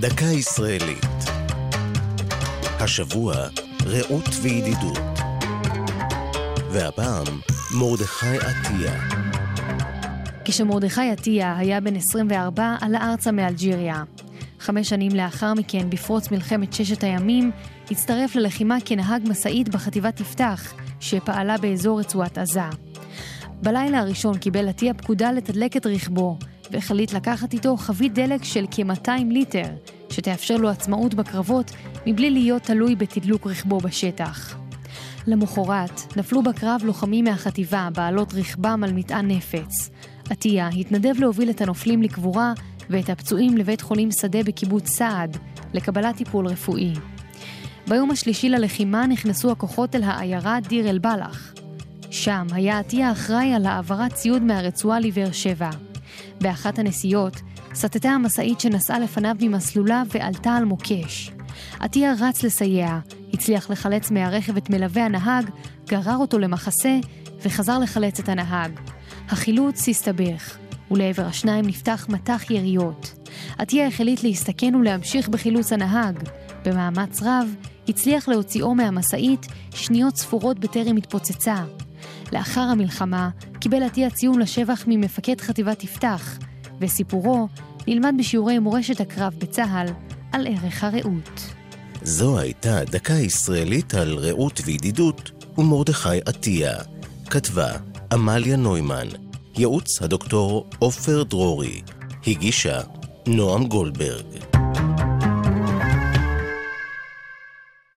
דקה ישראלית. השבוע, רעות וידידות. והפעם, מרדכי עטיה. כשמרדכי עטיה היה בן 24, עלה ארצה מאלג'יריה. חמש שנים לאחר מכן, בפרוץ מלחמת ששת הימים, הצטרף ללחימה כנהג משאית בחטיבת יפתח, שפעלה באזור רצועת עזה. בלילה הראשון קיבל עטיה פקודה לתדלק את רכבו, והחליט לקחת איתו חבית דלק של כ-200 ליטר, שתאפשר לו עצמאות בקרבות מבלי להיות תלוי בתדלוק רכבו בשטח. למחרת נפלו בקרב לוחמים מהחטיבה בעלות רכבם על מטען נפץ. עטיה התנדב להוביל את הנופלים לקבורה ואת הפצועים לבית חולים שדה בקיבוץ סעד לקבלת טיפול רפואי. ביום השלישי ללחימה נכנסו הכוחות אל העיירה דיר אל-בלח. שם היה עטיה אחראי על העברת ציוד מהרצועה לבאר שבע. באחת הנסיעות סטתה המשאית שנסעה לפניו ממסלולה ועלתה על מוקש. עטיה רץ לסייע, הצליח לחלץ מהרכב את מלווה הנהג, גרר אותו למחסה וחזר לחלץ את הנהג. החילוץ הסתבך, ולעבר השניים נפתח מטח יריות. עטיה החליט להסתכן ולהמשיך בחילוץ הנהג. במאמץ רב הצליח להוציאו מהמשאית שניות ספורות בטרם התפוצצה. לאחר המלחמה קיבל עטיה ציון לשבח ממפקד חטיבת יפתח, וסיפורו נלמד בשיעורי מורשת הקרב בצה"ל על ערך הרעות. זו הייתה דקה ישראלית על רעות וידידות ומרדכי עטיה. כתבה עמליה נוימן, ייעוץ הדוקטור עופר דרורי, הגישה נועם גולדברג.